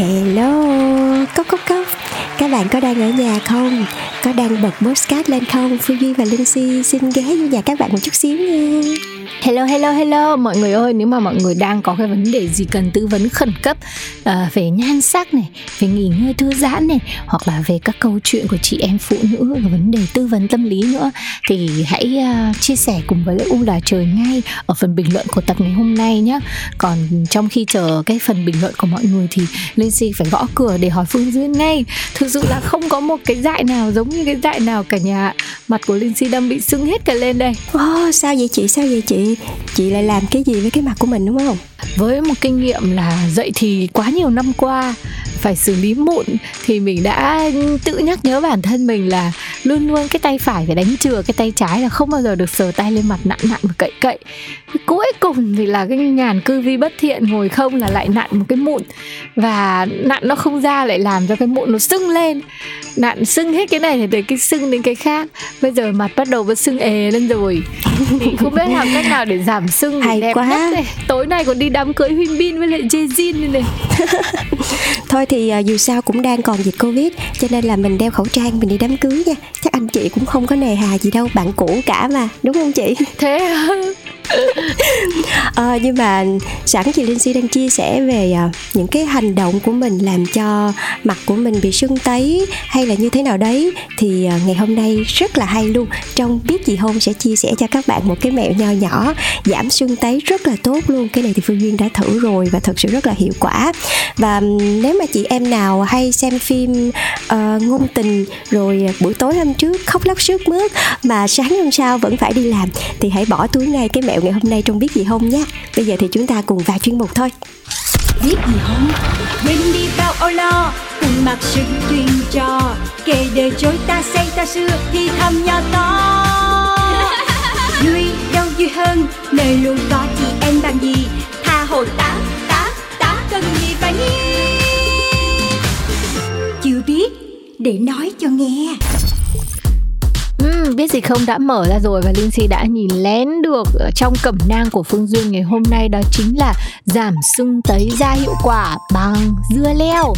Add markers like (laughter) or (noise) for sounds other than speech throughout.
Hello, cốc cốc cốc Các bạn có đang ở nhà không? Có đang bật podcast lên không? Phương Duy và Linh Si xin ghé vô nhà các bạn một chút xíu nha Hello hello hello. Mọi người ơi nếu mà mọi người đang có cái vấn đề gì cần tư vấn khẩn cấp à, về nhan sắc này về nghỉ ngơi thư giãn này hoặc là về các câu chuyện của chị em phụ nữ và vấn đề tư vấn tâm lý nữa thì hãy uh, chia sẻ cùng với lại U là trời ngay ở phần bình luận của tập ngày hôm nay nhé còn trong khi chờ cái phần bình luận của mọi người thì Linh Si phải gõ cửa để hỏi Phương Duyên ngay. Thực sự là không có một cái dại nào giống như cái dại nào cả nhà mặt của Linh Si đang bị sưng hết cả lên đây. Oh, sao vậy chị? Sao vậy chị? Chị lại làm cái gì với cái mặt của mình, đúng không? Với một kinh nghiệm là dậy thì quá nhiều năm qua phải xử lý mụn thì mình đã tự nhắc nhớ bản thân mình là luôn luôn cái tay phải phải đánh chừa cái tay trái là không bao giờ được sờ tay lên mặt nặng nặng và cậy cậy. Cuối cùng thì là cái nhàn cư vi bất thiện ngồi không là lại nặn một cái mụn và nặn nó không ra lại làm cho cái mụn nó sưng lên. Nặn sưng hết cái này thì từ cái sưng đến cái khác. Bây giờ mặt bắt đầu vẫn sưng ề lên rồi. Thì không biết làm cách nào để giảm sưng Hay đẹp quá. này tối nay còn đi đám cưới Huyên Bin với lại Jay này này. (laughs) Thôi thì à, dù sao cũng đang còn dịch Covid Cho nên là mình đeo khẩu trang mình đi đám cưới nha. Chắc anh chị cũng không có nề hà gì đâu Bạn cũ cả mà đúng không chị? Thế à, (laughs) nhưng mà sẵn chị Linh Si đang chia sẻ về à, những cái hành động của mình làm cho mặt của mình bị sưng tấy hay là như thế nào đấy. Thì à, ngày hôm nay rất là hay luôn. Trong biết gì hôm sẽ chia sẻ cho các bạn một cái mẹo nho nhỏ giảm sưng tấy rất là tốt luôn. Cái này thì Phương Duyên đã thử rồi và thật sự rất là hiệu quả. Và nếu mà chị em nào hay xem phim ờ, ngôn tình rồi buổi tối hôm trước khóc lóc sướt mướt mà sáng hôm sau vẫn phải đi làm thì hãy bỏ túi ngay cái mẹo ngày hôm nay trong biết gì không nhé. Bây giờ thì chúng ta cùng vào chuyên mục thôi. Biết gì không quên đi bao âu lo cùng mặc sự duyên trò. Kể đời trôi ta say ta xưa thì thầm nhỏ to. (laughs) Vui đâu vui hơn nơi luôn có chị em bằng gì? Tha hồ tá tá tá cần gì phải nghi chưa biết để nói cho nghe Uhm, biết gì không đã mở ra rồi và Linh Si đã nhìn lén được trong cẩm nang của Phương Duyên ngày hôm nay đó chính là giảm sưng tấy da hiệu quả bằng dưa leo.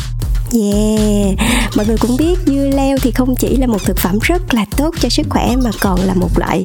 Yeah, mọi người cũng biết dưa leo thì không chỉ là một thực phẩm rất là tốt cho sức khỏe mà còn là một loại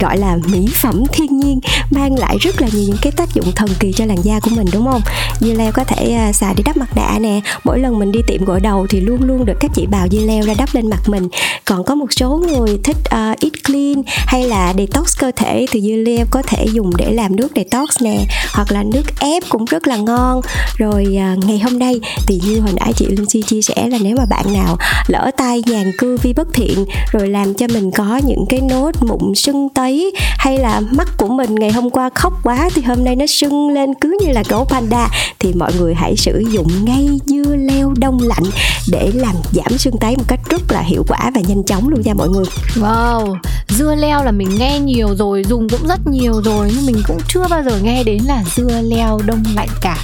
gọi là mỹ phẩm thiên nhiên mang lại rất là nhiều những cái tác dụng thần kỳ cho làn da của mình đúng không? Dưa leo có thể à, xài để đắp mặt nạ nè, mỗi lần mình đi tiệm gội đầu thì luôn luôn được các chị bào dưa leo ra đắp lên mặt mình. Còn có một số người thích uh, eat clean hay là detox cơ thể thì dưa leo có thể dùng để làm nước detox nè, hoặc là nước ép cũng rất là ngon. Rồi uh, ngày hôm nay thì như hồi nãy chị Linh Si chia sẻ là nếu mà bạn nào lỡ tay nhàn cư vi bất thiện rồi làm cho mình có những cái nốt mụn sưng tấy hay là mắt của mình ngày hôm qua khóc quá thì hôm nay nó sưng lên cứ như là gấu panda thì mọi người hãy sử dụng ngay dưa leo đông lạnh để làm giảm sưng tấy một cách rất là hiệu quả và nhanh chóng luôn nha mọi người Wow, dưa leo là mình nghe nhiều rồi, dùng cũng rất nhiều rồi nhưng mình cũng chưa bao giờ nghe đến là dưa leo đông lạnh cả.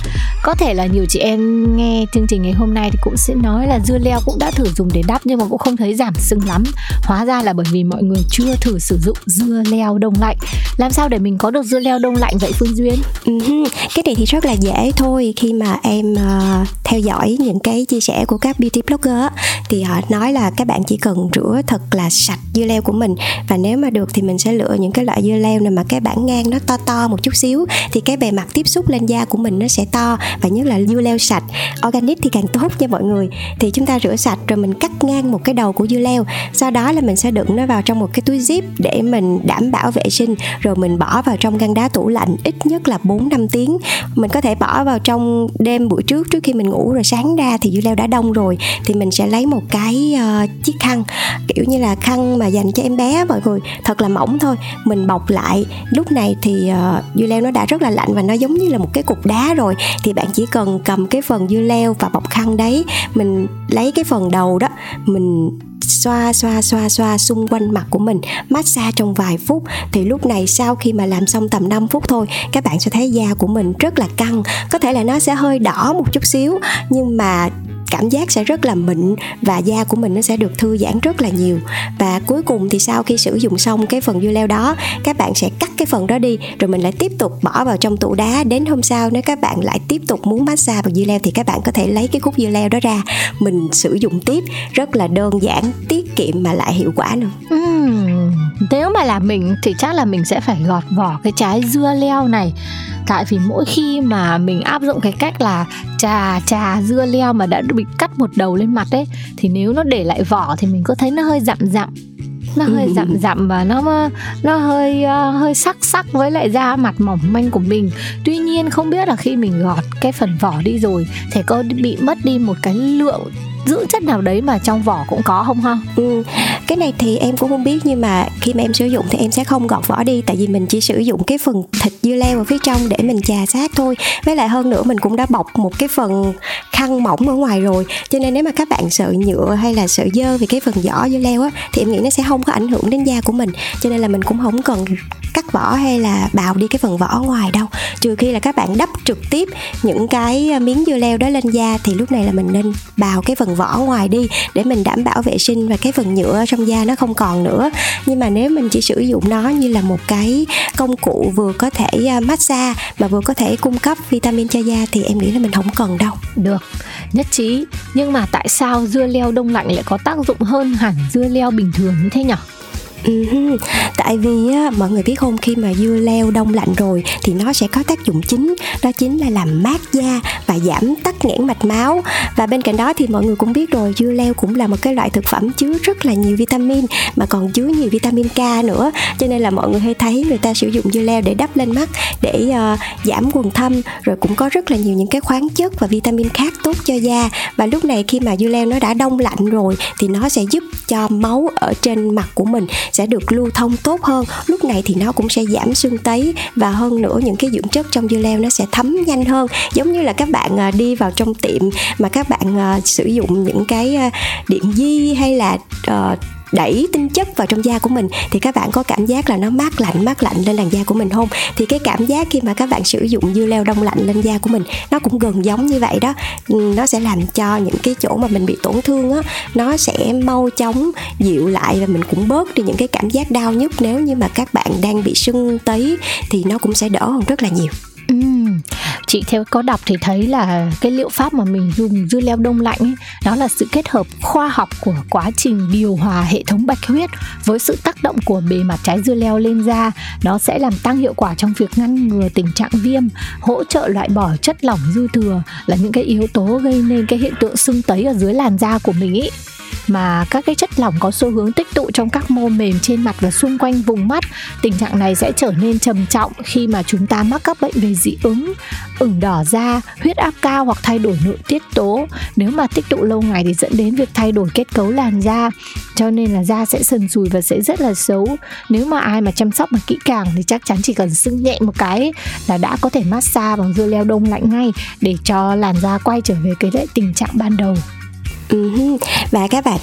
Có thể là nhiều chị em nghe chương trình ngày hôm nay thì cũng sẽ nói là dưa leo cũng đã thử dùng để đắp nhưng mà cũng không thấy giảm sưng lắm. Hóa ra là bởi vì mọi người chưa thử sử dụng dưa leo đông lạnh. Làm sao để mình có được dưa leo đông lạnh vậy Phương Duyên? Uh-huh. Cái này thì rất là dễ thôi khi mà em uh, theo dõi những cái chia sẻ của các beauty blogger á, thì họ nói là các bạn chỉ cần rửa thật là sạch dưa leo của mình và nếu mà được thì mình sẽ lựa những cái loại dưa leo này mà cái bản ngang nó to to một chút xíu thì cái bề mặt tiếp xúc lên da của mình nó sẽ to và nhất là dưa leo sạch organic thì càng tốt nha mọi người thì chúng ta rửa sạch rồi mình cắt ngang một cái đầu của dưa leo sau đó là mình sẽ đựng nó vào trong một cái túi zip để mình đảm bảo vệ sinh rồi mình bỏ vào trong ngăn đá tủ lạnh ít nhất là 4 năm tiếng. Mình có thể bỏ vào trong đêm buổi trước trước khi mình ngủ ngủ rồi sáng ra thì dưa leo đã đông rồi thì mình sẽ lấy một cái uh, chiếc khăn kiểu như là khăn mà dành cho em bé mọi người thật là mỏng thôi. Mình bọc lại lúc này thì uh, dưa leo nó đã rất là lạnh và nó giống như là một cái cục đá rồi thì bạn chỉ cần cầm cái phần dưa leo và bọc khăn đấy mình lấy cái phần đầu đó mình xoa xoa xoa xoa xung quanh mặt của mình, massage trong vài phút. Thì lúc này sau khi mà làm xong tầm 5 phút thôi, các bạn sẽ thấy da của mình rất là căng. Có thể là nó sẽ hơi đỏ một chút xíu, nhưng mà cảm giác sẽ rất là mịn và da của mình nó sẽ được thư giãn rất là nhiều. Và cuối cùng thì sau khi sử dụng xong cái phần dưa leo đó các bạn sẽ cắt cái phần đó đi rồi mình lại tiếp tục bỏ vào trong tủ đá. Đến hôm sau nếu các bạn lại tiếp tục muốn massage bằng dưa leo thì các bạn có thể lấy cái khúc dưa leo đó ra mình sử dụng tiếp. Rất là đơn giản tiết kiệm mà lại hiệu quả nữa. Uhm, nếu mà là mình thì chắc là mình sẽ phải gọt vỏ cái trái dưa leo này tại vì mỗi khi mà mình áp dụng cái cách là trà trà dưa leo mà đã bị cắt một đầu lên mặt ấy thì nếu nó để lại vỏ thì mình có thấy nó hơi dặm dặm nó hơi ừ. dặm dặm và nó nó hơi uh, hơi sắc sắc với lại da mặt mỏng manh của mình tuy nhiên không biết là khi mình gọt cái phần vỏ đi rồi thì có bị mất đi một cái lượng dưỡng chất nào đấy mà trong vỏ cũng có không ha? Ừ, cái này thì em cũng không biết nhưng mà khi mà em sử dụng thì em sẽ không gọt vỏ đi tại vì mình chỉ sử dụng cái phần thịt dưa leo ở phía trong để mình chà sát thôi. Với lại hơn nữa mình cũng đã bọc một cái phần khăn mỏng ở ngoài rồi cho nên nếu mà các bạn sợ nhựa hay là sợ dơ về cái phần vỏ dưa leo á thì em nghĩ nó sẽ không có ảnh hưởng đến da của mình. Cho nên là mình cũng không cần cắt vỏ hay là bào đi cái phần vỏ ngoài đâu. Trừ khi là các bạn đắp trực tiếp những cái miếng dưa leo đó lên da thì lúc này là mình nên bào cái phần vỏ ngoài đi để mình đảm bảo vệ sinh và cái phần nhựa trong da nó không còn nữa. Nhưng mà nếu mình chỉ sử dụng nó như là một cái công cụ vừa có thể à, massage mà vừa có thể cung cấp vitamin cho da thì em nghĩ là mình không cần đâu. Được, nhất trí. Nhưng mà tại sao dưa leo đông lạnh lại có tác dụng hơn hẳn dưa leo bình thường như thế nhỉ Uh-huh. Tại vì á, mọi người biết không khi mà dưa leo đông lạnh rồi thì nó sẽ có tác dụng chính. Đó chính là làm mát da và giảm tắc nghẽn mạch máu. Và bên cạnh đó thì mọi người cũng biết rồi dưa leo cũng là một cái loại thực phẩm chứa rất là nhiều vitamin mà còn chứa nhiều vitamin K nữa. Cho nên là mọi người hay thấy người ta sử dụng dưa leo để đắp lên mắt để uh, giảm quầng thâm rồi cũng có rất là nhiều những cái khoáng chất và vitamin khác tốt cho da. Và lúc này khi mà dưa leo nó đã đông lạnh rồi thì nó sẽ giúp cho máu ở trên mặt của mình sẽ được lưu thông tốt hơn. Lúc này thì nó cũng sẽ giảm sưng tấy và hơn nữa những cái dưỡng chất trong dưa leo nó sẽ thấm nhanh hơn. Giống như là các bạn à, đi vào trong tiệm mà các bạn à, sử dụng những cái à, điện di hay là uh, đẩy tinh chất vào trong da của mình, thì các bạn có cảm giác là nó mát lạnh mát lạnh lên làn da của mình không? Thì cái cảm giác khi mà các bạn sử dụng dưa leo đông lạnh lên da của mình, nó cũng gần giống như vậy đó. Ừ, nó sẽ làm cho những cái chỗ mà mình bị tổn thương á, nó sẽ mau chóng dịu lại và mình cũng bớt đi những cái cảm giác đau nhức. Nếu như mà các bạn đang bị sưng tấy thì nó cũng sẽ đỡ hơn rất là nhiều. Ừ. chị theo có đọc thì thấy là cái liệu pháp mà mình dùng dưa leo đông lạnh ấy, đó là sự kết hợp khoa học của quá trình điều hòa hệ thống bạch huyết với sự tác động của bề mặt trái dưa leo lên da. Nó sẽ làm tăng hiệu quả trong việc ngăn ngừa tình trạng viêm hỗ trợ loại bỏ chất lỏng dư thừa là những cái yếu tố gây nên cái hiện tượng sưng tấy ở dưới làn da của mình ý mà các cái chất lỏng có xu hướng tích tụ trong các mô mềm trên mặt và xung quanh vùng mắt. Tình trạng này sẽ trở nên trầm trọng khi mà chúng ta mắc các bệnh về dị ứng, ửng đỏ da, huyết áp cao hoặc thay đổi nội tiết tố. Nếu mà tích tụ lâu ngày thì dẫn đến việc thay đổi kết cấu làn da, cho nên là da sẽ sần sùi và sẽ rất là xấu. Nếu mà ai mà chăm sóc mà kỹ càng thì chắc chắn chỉ cần sưng nhẹ một cái là đã có thể massage bằng dưa leo đông lạnh ngay để cho làn da quay trở về cái lại tình trạng ban đầu. Uh-huh. và các bạn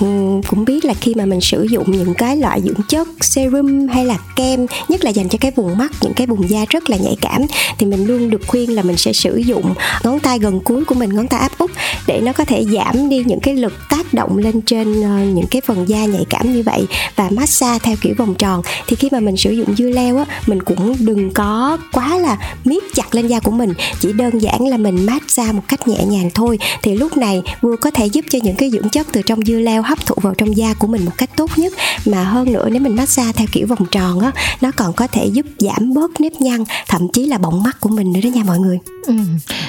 cũng biết là khi mà mình sử dụng những cái loại dưỡng chất serum hay là kem, nhất là dành cho cái vùng mắt, những cái vùng da rất là nhạy cảm, thì mình luôn được khuyên là mình sẽ sử dụng ngón tay gần cuối của mình, ngón tay áp út, để nó có thể giảm đi những cái lực tác động lên trên ờ, những cái phần da nhạy cảm như vậy và massage theo kiểu vòng tròn thì khi mà mình sử dụng dưa leo á, mình cũng đừng có quá là miết chặt lên da của mình, chỉ đơn giản là mình massage một cách nhẹ nhàng thôi thì lúc này vừa có thể giúp cho những những cái dưỡng chất từ trong dưa leo hấp thụ vào trong da của mình một cách tốt nhất. Mà hơn nữa, nếu mình massage theo kiểu vòng tròn á, nó còn có thể giúp giảm bớt nếp nhăn, thậm chí là bọng mắt của mình nữa đó nha mọi người. Ừ.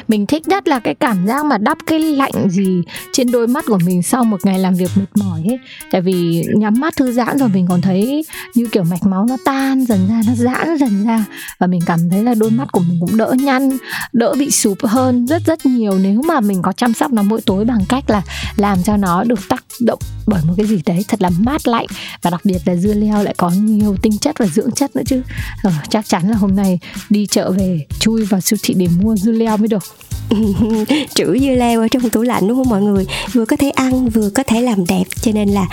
mình thích nhất là cái cảm giác mà đắp cái lạnh gì trên đôi mắt của mình sau một ngày làm việc mệt mỏi ấy. Tại vì nhắm mắt thư giãn rồi mình còn thấy như kiểu mạch máu nó tan dần ra, nó giãn dần ra. Và mình cảm thấy là đôi mắt của mình cũng đỡ nhăn, đỡ bị sụp hơn rất rất nhiều. Nếu mà mình có chăm sóc nó mỗi tối bằng cách là làm cho nó được tác động bởi một cái gì đấy thật là mát lạnh. Và đặc biệt là dưa leo lại có nhiều tinh chất và dưỡng chất nữa chứ. Ờ, chắc chắn là hôm nay đi chợ về chui vào siêu thị để mua dưa leo mới được. (laughs) Trữ dưa leo ở trong tủ lạnh đúng không mọi người? Vừa có thể ăn vừa có thể làm đẹp. Cho nên là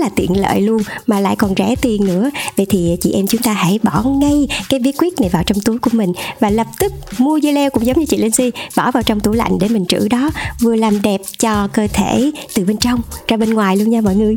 là tiện lợi luôn mà lại còn rẻ tiền nữa. Vậy thì chị em chúng ta hãy bỏ ngay cái bí quyết này vào trong túi của mình và lập tức mua dưa leo cũng giống như chị Linh Si bỏ vào trong tủ lạnh để mình trữ đó vừa làm đẹp cho cơ thể từ bên trong ra bên ngoài luôn nha mọi người.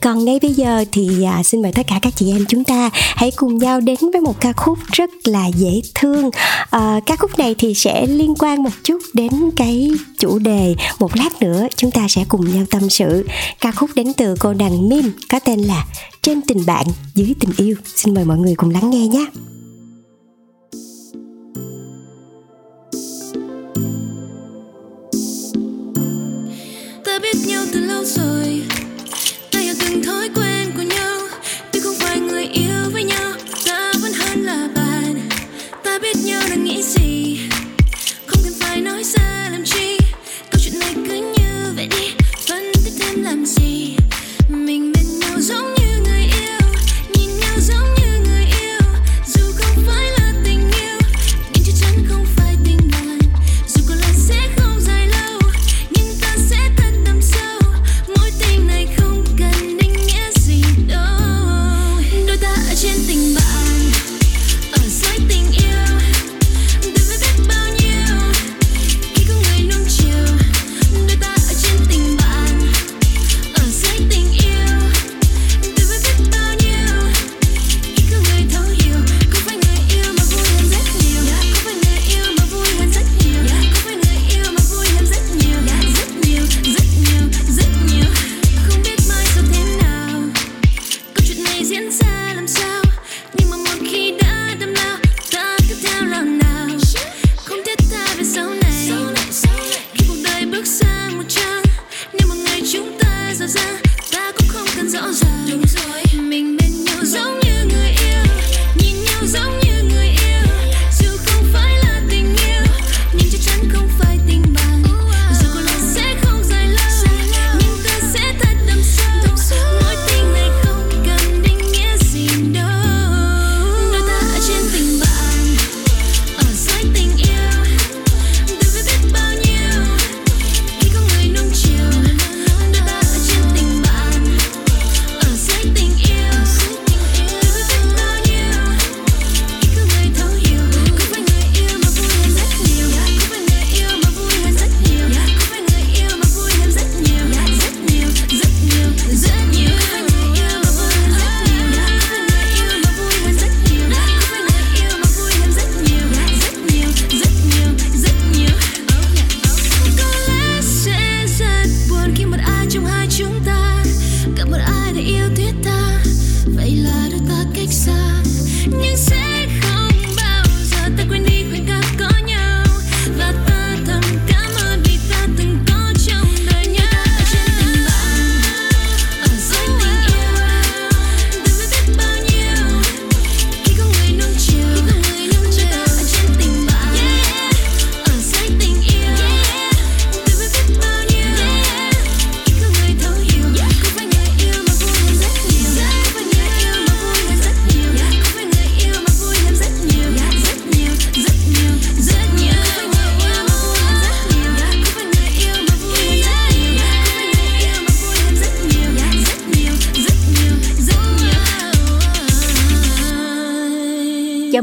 Còn ngay bây giờ thì à, xin mời tất cả các chị em chúng ta hãy cùng nhau đến với một ca khúc rất là dễ thương. À, ca khúc này thì sẽ liên quan một chút đến cái chủ đề một lát nữa chúng ta sẽ cùng nhau tâm sự. Ca khúc đến từ cô nàng Min phim có tên là trên tình bạn, dưới tình yêu. Xin mời mọi người cùng lắng nghe nhé. Ta biết nhau từ lâu rồi. Ta yêu từng thói quen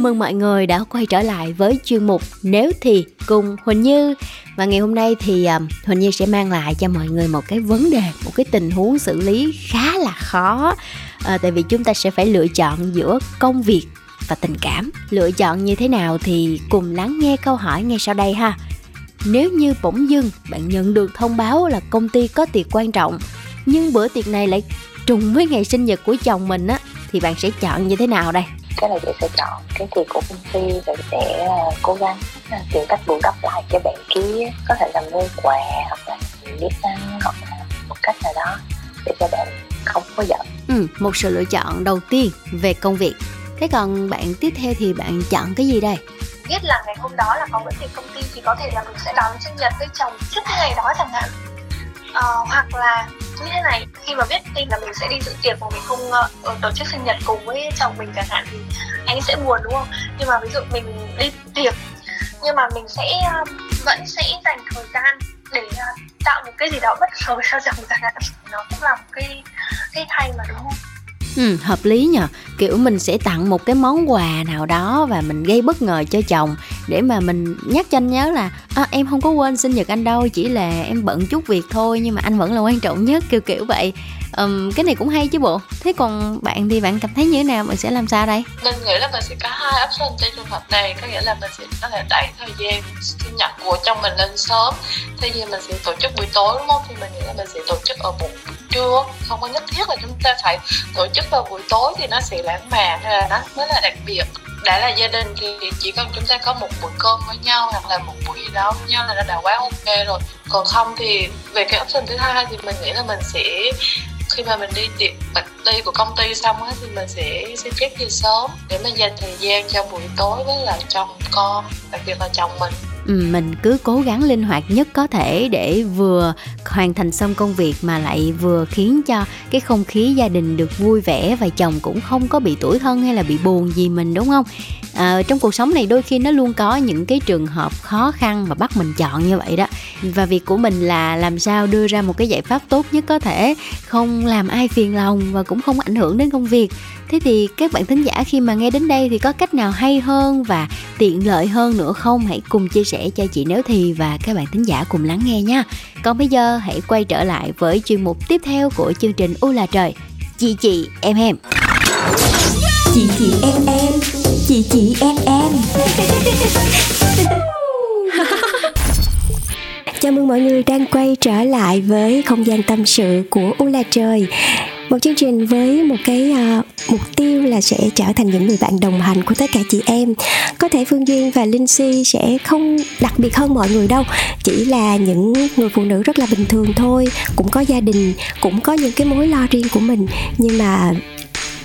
Chào mừng mọi người đã quay trở lại với chuyên mục Nếu thì cùng Huỳnh Như. Và ngày hôm nay thì um, Huỳnh Như sẽ mang lại cho mọi người một cái vấn đề, một cái tình huống xử lý khá là khó. À, Tại vì chúng ta sẽ phải lựa chọn giữa công việc và tình cảm. Lựa chọn như thế nào thì cùng lắng nghe câu hỏi ngay sau đây ha. Nếu như bỗng dưng bạn nhận được thông báo là công ty có tiệc quan trọng nhưng bữa tiệc này lại trùng với ngày sinh nhật của chồng mình á thì bạn sẽ chọn như thế nào đây? Cái này chị sẽ chọn cái tiệc của công ty rồi sẽ cố gắng uh, tìm cách bù đắp lại cho bạn kia có thể là mua quà hoặc là đi ăn hoặc là một cách nào đó để cho bạn không có giận. Ừ, một sự lựa chọn đầu tiên về công việc. Thế còn bạn tiếp theo thì bạn chọn cái gì đây? Biết là ngày hôm đó là có bữa tiệc công ty thì có thể là mình sẽ đón sinh nhật với chồng trước cái ngày đó chẳng hạn ờ, hoặc là như thế này khi mà biết tin là mình sẽ đi dự tiệc mà mình không uh, tổ chức sinh nhật cùng với chồng mình chẳng hạn thì anh sẽ buồn đúng không? Nhưng mà ví dụ mình đi tiệc nhưng mà mình sẽ uh, vẫn sẽ dành thời gian để uh, tạo một cái gì đó bất ngờ (laughs) cho chồng chẳng hạn. Nó cũng là một cái cái thay mà đúng không? Ừ, hợp lý nhờ. Kiểu mình sẽ tặng một cái món quà nào đó và mình gây bất ngờ cho chồng để mà mình nhắc cho anh nhớ là à, em không có quên sinh nhật anh đâu chỉ là em bận chút việc thôi nhưng mà anh vẫn là quan trọng nhất kiểu kiểu vậy. Um, cái này cũng hay chứ bộ. Thế còn bạn thì bạn cảm thấy như thế nào? Mình sẽ làm sao đây? Mình nghĩ là mình sẽ có hai option trong trường hợp này. Có nghĩa là mình sẽ có thể đẩy thời gian sinh nhật của chồng mình lên sớm. Thay vì mình sẽ tổ chức buổi tối đúng không? Thì mình nghĩ là mình sẽ tổ chức ở buổi trưa không có nhất thiết là chúng ta phải tổ chức vào buổi tối thì nó sẽ lãng mạn hay là nó mới là đặc biệt. Đã là gia đình thì chỉ cần chúng ta có một bữa cơm với nhau hoặc là một buổi gì đó với nhau là nó đã quá ok rồi. Còn không thì về cái option thứ hai thì mình nghĩ là mình sẽ, khi mà mình đi tiệc party của công ty xong á thì mình sẽ xin phép về sớm để mình dành thời gian cho buổi tối với lại chồng con, đặc biệt là chồng mình. Ừ, mình cứ cố gắng linh hoạt nhất có thể để vừa hoàn thành xong công việc mà lại vừa khiến cho cái không khí gia đình được vui vẻ và chồng cũng không có bị tuổi thân hay là bị buồn gì mình đúng không? À, trong cuộc sống này đôi khi nó luôn có những cái trường hợp khó khăn mà bắt mình chọn như vậy đó. Và việc của mình là làm sao đưa ra một cái giải pháp tốt nhất có thể không làm ai phiền lòng và cũng không ảnh hưởng đến công việc thế thì các bạn thính giả khi mà nghe đến đây thì có cách nào hay hơn và tiện lợi hơn nữa không? Hãy cùng chia sẻ cho chị nếu thì và các bạn thính giả cùng lắng nghe nha. Còn bây giờ hãy quay trở lại với chuyên mục tiếp theo của chương trình u là trời. Chị chị em em. Chị chị em em. Chị chị em em. (laughs) Chào mừng mọi người đang quay trở lại với không gian tâm sự của U là trời một chương trình với một cái uh, mục tiêu là sẽ trở thành những người bạn đồng hành của tất cả chị em. Có thể phương duyên và linh si sẽ không đặc biệt hơn mọi người đâu chỉ là những người phụ nữ rất là bình thường thôi. Cũng có gia đình cũng có những cái mối lo riêng của mình. Nhưng mà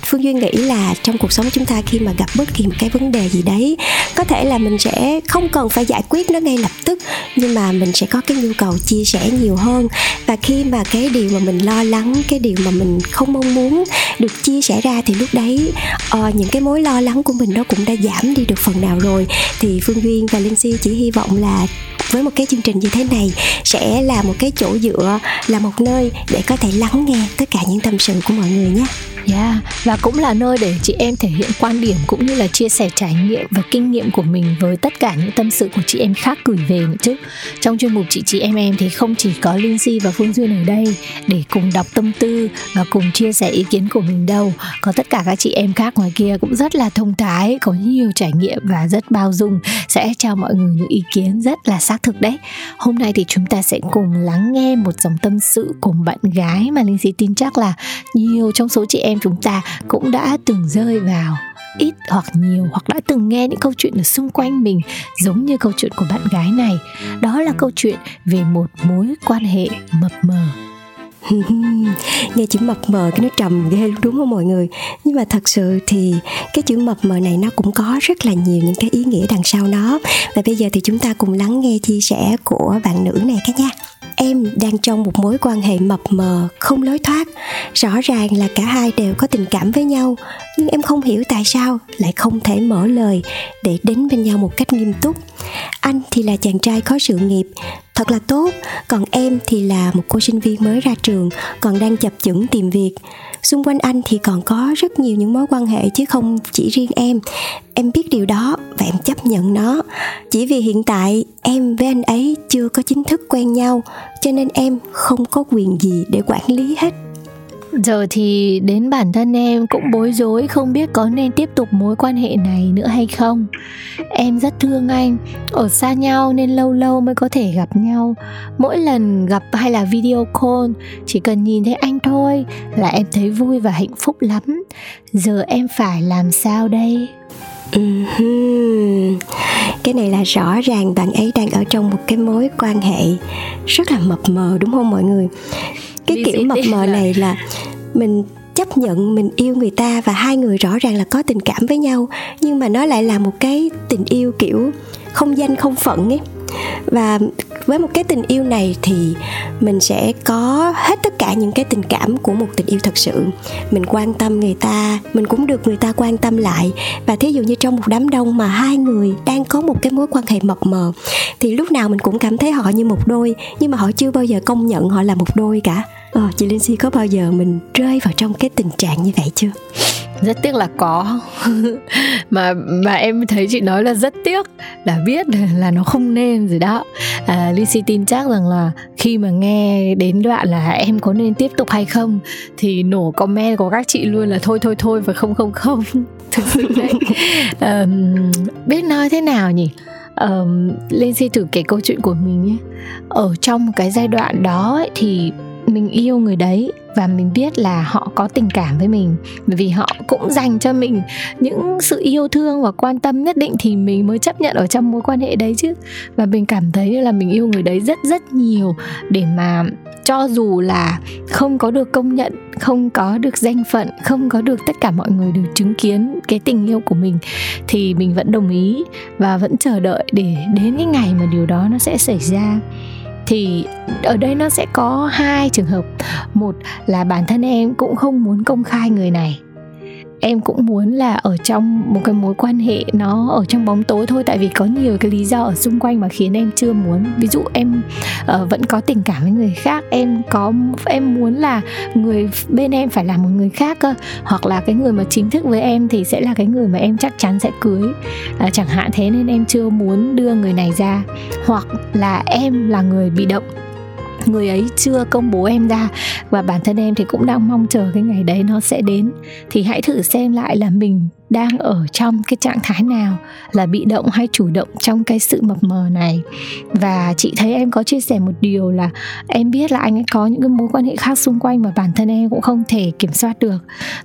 phương duyên nghĩ là trong cuộc sống chúng ta khi mà gặp bất kỳ một cái vấn đề gì đấy có thể là mình sẽ không cần phải giải quyết nó ngay lập tức nhưng mà mình sẽ có cái nhu cầu chia sẻ nhiều hơn. Và khi mà cái điều mà mình lo lắng cái điều mà mình không mong muốn được chia sẻ ra thì lúc đấy uh, những cái mối lo lắng của mình nó cũng đã giảm đi được phần nào rồi. Thì phương duyên và linh si chỉ hy vọng là với một cái chương trình như thế này sẽ là một cái chỗ dựa là một nơi để có thể lắng nghe tất cả những tâm sự của mọi người nhé. Yeah, và cũng là nơi để chị em thể hiện quan điểm cũng như là chia sẻ trải nghiệm và kinh nghiệm của mình với tất cả những tâm sự của chị em khác gửi về nữa chứ. Trong chuyên mục chị chị em em thì không chỉ có Linh Si và Phương Duyên ở đây để cùng đọc tâm tư và cùng chia sẻ ý kiến của mình đâu. Có tất cả các chị em khác ngoài kia cũng rất là thông thái, có nhiều trải nghiệm và rất bao dung sẽ cho mọi người những ý kiến rất là xác thực đấy. Hôm nay thì chúng ta sẽ cùng lắng nghe một dòng tâm sự cùng bạn gái mà Linh Si tin chắc là nhiều trong số chị em chúng ta cũng đã từng rơi vào ít hoặc nhiều hoặc đã từng nghe những câu chuyện ở xung quanh mình giống như câu chuyện của bạn gái này. Đó là câu chuyện về một mối quan hệ mập mờ. (laughs) Nghe chữ mập mờ cái nó trầm ghê đúng không mọi người? Nhưng mà thật sự thì cái chữ mập mờ này nó cũng có rất là nhiều những cái ý nghĩa đằng sau nó. Và bây giờ thì chúng ta cùng lắng nghe chia sẻ của bạn nữ này các nha em đang trong một mối quan hệ mập mờ, không lối thoát. Rõ ràng là cả hai đều có tình cảm với nhau, nhưng em không hiểu tại sao lại không thể mở lời để đến bên nhau một cách nghiêm túc. Anh thì là chàng trai có sự nghiệp thật là tốt. Còn em thì là một cô sinh viên mới ra trường, còn đang chập chững tìm việc. Xung quanh anh thì còn có rất nhiều những mối quan hệ chứ không chỉ riêng em. Em biết điều đó và em chấp nhận nó. Chỉ vì hiện tại, em với anh ấy chưa có chính thức quen nhau, cho nên em không có quyền gì để quản lý hết giờ thì đến bản thân em cũng bối rối, không biết có nên tiếp tục mối quan hệ này nữa hay không em rất thương anh, ở xa nhau nên lâu lâu mới có thể gặp nhau mỗi lần gặp hay là video call, chỉ cần nhìn thấy anh thôi là em thấy vui và hạnh phúc lắm giờ em phải làm sao đây Uh-huh. Cái này là rõ ràng bạn ấy đang ở trong một cái mối quan hệ rất là mập mờ, đúng không mọi người? Cái kiểu mập mờ này là mình chấp nhận mình yêu người ta và hai người rõ ràng là có tình cảm với nhau nhưng mà nó lại là một cái tình yêu kiểu không danh không phận ấy và với một cái tình yêu này thì mình sẽ có hết tất cả những cái tình cảm của một tình yêu thật sự. Mình quan tâm người ta mình cũng được người ta quan tâm lại. Và thí dụ như trong một đám đông mà hai người đang có một cái mối quan hệ mập mờ thì lúc nào mình cũng cảm thấy họ như một đôi nhưng mà họ chưa bao giờ công nhận họ là một đôi cả. Ờ, chị Linh Si có bao giờ mình rơi vào trong cái tình trạng như vậy chưa? Rất tiếc là có. (laughs) Mà mà em thấy chị nói là rất tiếc là biết (laughs) là nó không nên rồi đó. À, Lizzy tin chắc rằng là khi mà nghe đến đoạn là em có nên tiếp tục hay không thì nổ comment của các chị luôn là thôi thôi thôi và không không không. (laughs) Thực sự đấy. Ờm, biết nói thế nào nhỉ? Um, Lizzy thử kể câu chuyện của mình nhé. Ở trong cái giai đoạn đó ấy, thì mình yêu người đấy và mình biết là họ có tình cảm với mình. Bởi vì họ cũng dành cho mình những sự yêu thương và quan tâm nhất định thì mình mới chấp nhận ở trong mối quan hệ đấy chứ. Và mình cảm thấy là mình yêu người đấy rất rất nhiều để mà cho dù là không có được công nhận, không có được danh phận, không có được tất cả mọi người được chứng kiến cái tình yêu của mình thì mình vẫn đồng ý và vẫn chờ đợi để đến cái ngày mà điều đó nó sẽ xảy ra thì ở đây nó sẽ có hai trường hợp. Một là bản thân em cũng không muốn công khai người này em cũng muốn là ở trong một cái mối quan hệ nó ở trong bóng tối thôi tại vì có nhiều cái lý do ở xung quanh mà khiến em chưa muốn. Ví dụ em uh, vẫn có tình cảm với người khác em có em muốn là người bên em phải là một người khác cơ hoặc là cái người mà chính thức với em thì sẽ là cái người mà em chắc chắn sẽ cưới. Uh, chẳng hạn thế nên em chưa muốn đưa người này ra. Hoặc là em là người bị động người ấy chưa công bố em ra và bản thân em thì cũng đang mong chờ cái ngày đấy nó sẽ đến. Thì hãy thử xem lại là mình đang ở trong cái trạng thái nào là bị động hay chủ động trong cái sự mập mờ này. Và chị thấy em có chia sẻ một điều là em biết là anh ấy có những cái mối quan hệ khác xung quanh mà bản thân em cũng không thể kiểm soát được.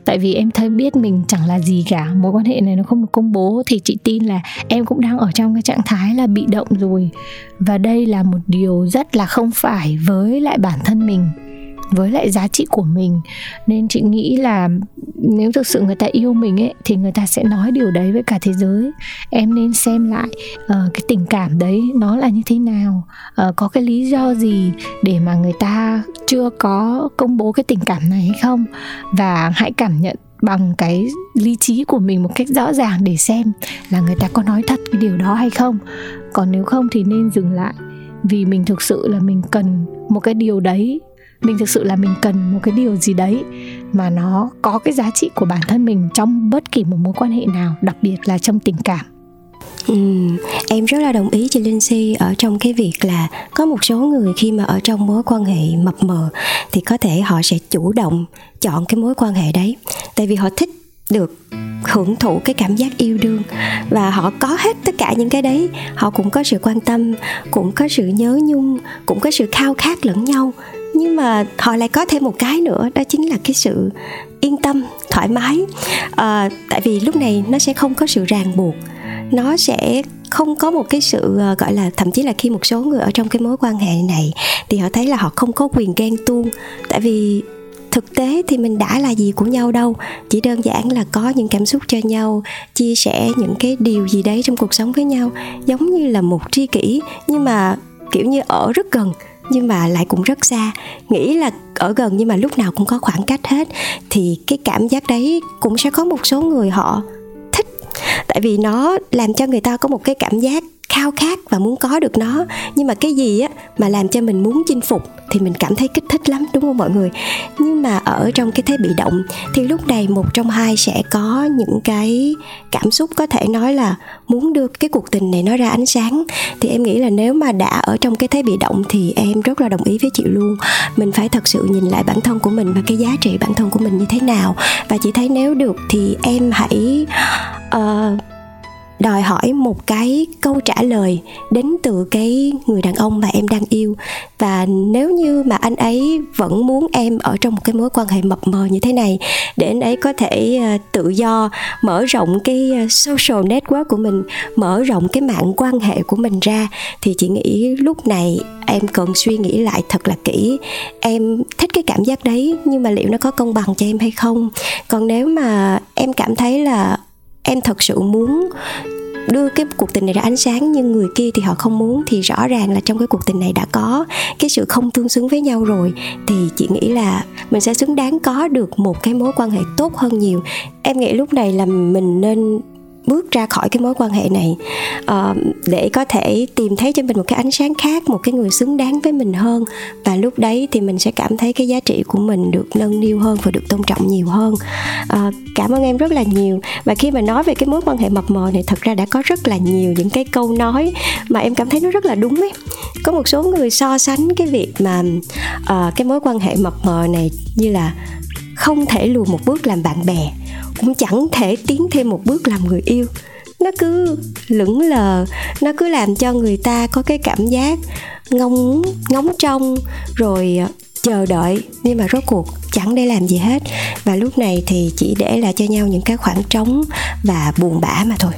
Tại vì em thấy biết mình chẳng là gì cả, mối quan hệ này nó không được công bố thì chị tin là em cũng đang ở trong cái trạng thái là bị động rồi. Và đây là một điều rất là không phải với lại bản thân mình với lại giá trị của mình. Nên chị nghĩ là nếu thực sự người ta yêu mình ấy thì người ta sẽ nói điều đấy với cả thế giới. Em nên xem lại uh, cái tình cảm đấy nó là như thế nào uh, có cái lý do gì để mà người ta chưa có công bố cái tình cảm này hay không? Và hãy cảm nhận bằng cái lý trí của mình một cách rõ ràng để xem là người ta có nói thật cái điều đó hay không. Còn nếu không thì nên dừng lại vì mình thực sự là mình cần một cái điều đấy mình thực sự là mình cần một cái điều gì đấy mà nó có cái giá trị của bản thân mình trong bất kỳ một mối quan hệ nào đặc biệt là trong tình cảm. Ừ, em rất là đồng ý chị Linh Si ở trong cái việc là có một số người khi mà ở trong mối quan hệ mập mờ thì có thể họ sẽ chủ động chọn cái mối quan hệ đấy. Tại vì họ thích được hưởng thụ cái cảm giác yêu đương và họ có hết tất cả những cái đấy. Họ cũng có sự quan tâm cũng có sự nhớ nhung cũng có sự khao khát lẫn nhau nhưng mà họ lại có thêm một cái nữa đó chính là cái sự yên tâm thoải mái. À, tại vì lúc này nó sẽ không có sự ràng buộc. Nó sẽ không có một cái sự à, gọi là thậm chí là khi một số người ở trong cái mối quan hệ này thì họ thấy là họ không có quyền ghen tuông. Tại vì thực tế thì mình đã là gì của nhau đâu. Chỉ đơn giản là có những cảm xúc cho nhau chia sẻ những cái điều gì đấy trong cuộc sống với nhau giống như là một tri kỷ. Nhưng mà kiểu như ở rất gần nhưng mà lại cũng rất xa. Nghĩ là ở gần nhưng mà lúc nào cũng có khoảng cách hết. Thì cái cảm giác đấy cũng sẽ có một số người họ thích. Tại vì nó làm cho người ta có một cái cảm giác khao khát và muốn có được nó. Nhưng mà cái gì á mà làm cho mình muốn chinh phục thì mình cảm thấy kích thích lắm đúng không mọi người? Nhưng mà ở trong cái thế bị động thì lúc này một trong hai sẽ có những cái cảm xúc có thể nói là muốn đưa cái cuộc tình này nó ra ánh sáng. Thì em nghĩ là nếu mà đã ở trong cái thế bị động thì em rất là đồng ý với chị luôn. Mình phải thật sự nhìn lại bản thân của mình và cái giá trị bản thân của mình như thế nào. Và chị thấy nếu được thì em hãy uh, đòi hỏi một cái câu trả lời đến từ cái người đàn ông mà em đang yêu. Và nếu như mà anh ấy vẫn muốn em ở trong một cái mối quan hệ mập mờ như thế này, để anh ấy có thể ờ, tự do mở rộng cái ờ, social network của mình, mở rộng cái mạng quan hệ của mình ra, thì chị nghĩ lúc này em cần suy nghĩ lại thật là kỹ. Em thích cái cảm giác đấy, nhưng mà liệu nó có công bằng cho em hay không? Còn nếu mà em cảm thấy là em thật sự muốn đưa cái cuộc tình này ra ánh sáng, nhưng người kia thì họ không muốn. Thì rõ ràng là trong cái cuộc tình này đã có cái sự không tương xứng với nhau rồi. Thì chị nghĩ là mình sẽ xứng đáng có được một cái mối quan hệ tốt hơn nhiều. Em nghĩ lúc này là mình nên bước ra khỏi cái mối quan hệ này uh, để có thể tìm thấy cho mình một cái ánh sáng khác một cái người xứng đáng với mình hơn. Và lúc đấy thì mình sẽ cảm thấy cái giá trị của mình được nâng niu hơn và được tôn trọng nhiều hơn. Uh, cảm ơn em rất là nhiều. Và khi mà nói về cái mối quan hệ mập mờ này thật ra đã có rất là nhiều những cái câu nói mà em cảm thấy nó rất là đúng ấy. Có một số người so sánh cái việc mà uh, cái mối quan hệ mập mờ này như là không thể lùi một bước làm bạn bè cũng chẳng thể tiến thêm một bước làm người yêu. Nó cứ lững lờ, nó cứ làm cho người ta có cái cảm giác ngóng ngóng trông, rồi ờ, chờ đợi. Nhưng mà rốt cuộc chẳng để làm gì hết. Và lúc này thì chỉ để lại cho nhau những cái khoảng trống và buồn bã mà thôi.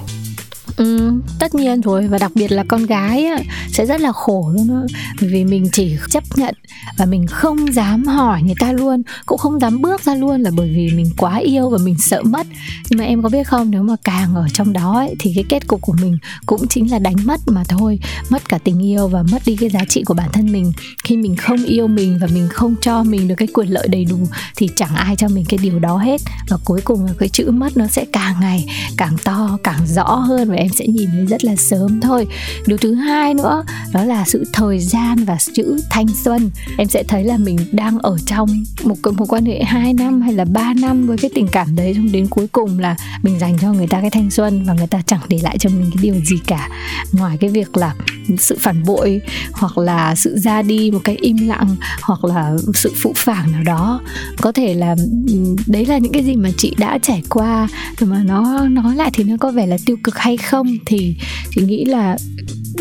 Ừ, tất nhiên rồi và đặc biệt là con gái á, sẽ rất là khổ luôn đó bởi vì mình chỉ chấp nhận và mình không dám hỏi người ta luôn cũng không dám bước ra luôn là bởi vì mình quá yêu và mình sợ mất. Nhưng mà em có biết không nếu mà càng ở trong đó ấy, thì cái kết cục của mình cũng chính là đánh mất mà thôi. Mất cả tình yêu và mất đi cái giá trị của bản thân mình. Khi mình không yêu mình và mình không cho mình được cái quyền lợi đầy đủ thì chẳng ai cho mình cái điều đó hết. Và cuối cùng là cái chữ mất nó sẽ càng ngày càng to càng rõ hơn và em sẽ nhìn thấy rất là sớm thôi. Điều thứ hai nữa, đó là sự thời gian và chữ thanh xuân. Em sẽ thấy là mình đang ở trong một một quan hệ 2 năm hay là 3 năm với cái tình cảm đấy, xong đến cuối cùng là mình dành cho người ta cái thanh xuân và người ta chẳng để lại cho mình cái điều gì cả. Ngoài cái việc là sự phản bội hoặc là sự ra đi một cái im lặng hoặc là sự phụ phàng nào đó. Có thể là ừ, đấy là những cái gì mà chị đã trải qua, mà nó nói lại thì nó có vẻ là tiêu cực hay không thì chị nghĩ là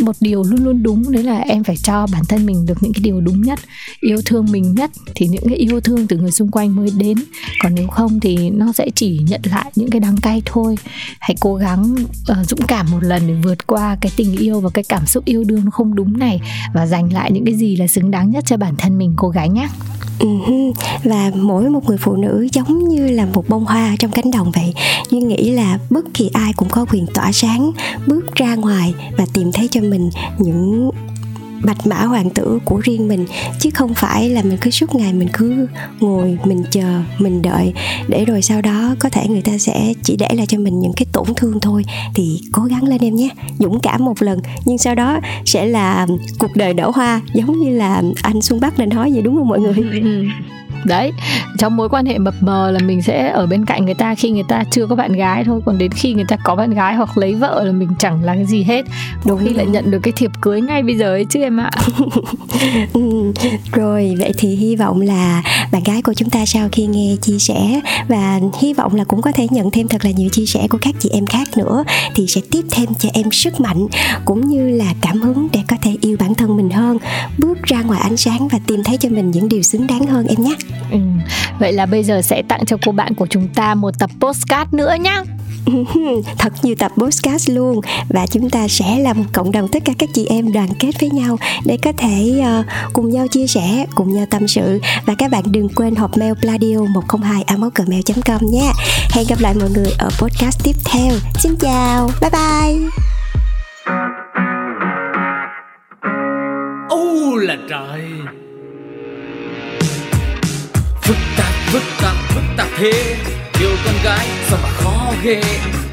một điều luôn luôn đúng đấy là em phải cho bản thân mình được những cái điều đúng nhất yêu thương mình nhất thì những cái yêu thương từ người xung quanh mới đến. Còn nếu không thì nó sẽ chỉ nhận lại những cái đắng cay thôi. Hãy cố gắng uh, dũng cảm một lần để vượt qua cái tình yêu và cái cảm xúc yêu đương không đúng này và dành lại những cái gì là xứng đáng nhất cho bản thân mình cô gái nhé Ừ và mỗi một người phụ nữ giống như là một bông hoa trong cánh đồng vậy. Duyên nghĩ là bất kỳ ai cũng có quyền tỏa sáng, bước ra ngoài và tìm thấy cho mình những bạch mã hoàng tử của riêng mình, chứ không phải là mình cứ suốt ngày mình cứ ngồi, mình chờ, mình đợi. Để rồi sau đó có thể người ta sẽ chỉ để lại cho mình những cái tổn thương thôi. Thì cố gắng lên em nhé. Dũng cảm một lần, nhưng sau đó sẽ là cuộc đời nở hoa, giống như là anh xuân bắc nên nói vậy, đúng không mọi người? Ừ đấy trong mối quan hệ mập mờ là mình sẽ ở bên cạnh người ta khi người ta chưa có bạn gái thôi. Còn đến khi người ta có bạn gái hoặc lấy vợ là mình chẳng là cái gì hết. Đôi khi lại nhận được cái thiệp cưới ngay bây giờ ấy chứ em ạ. (laughs) Ừ, rồi vậy thì hy vọng là bạn gái của chúng ta sau khi nghe chia sẻ và hy vọng là cũng có thể nhận thêm thật là nhiều chia sẻ của các chị em khác nữa thì sẽ tiếp thêm cho em sức mạnh cũng như là cảm hứng để có thể yêu bản thân mình hơn bước ra ngoài ánh sáng và tìm thấy cho mình những điều xứng đáng hơn em nhé ừ. vậy là bây giờ sẽ tặng cho cô bạn của chúng ta một tập postcard nữa nhá. (laughs) Thật nhiều tập podcast luôn. Và chúng ta sẽ là một cộng đồng tất cả các chị em đoàn kết với nhau để có thể uh, cùng nhau chia sẻ cùng nhau tâm sự. Và các bạn đừng quên hộp mail pladio 102 gmail com nha hẹn gặp lại mọi người ở podcast tiếp theo. Xin chào. Bye bye. Ô là trời phức tạp phức tạp phức tạp thế. Yêu con gái sao mà khó ghê.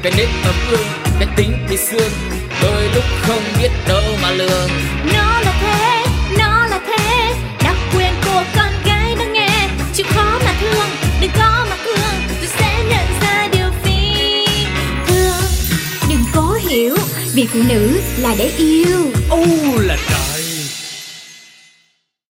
Cái nết ấm ương cái tính thì xương. Đôi lúc không biết đâu mà lường. Nó là thế, nó là thế. Đặc quyền của con gái đang nghe. Chịu khó mà thương, đừng có mà cương. Tôi sẽ nhận ra điều phi thường. Đừng cố hiểu, vì phụ nữ là để yêu. Ô là trời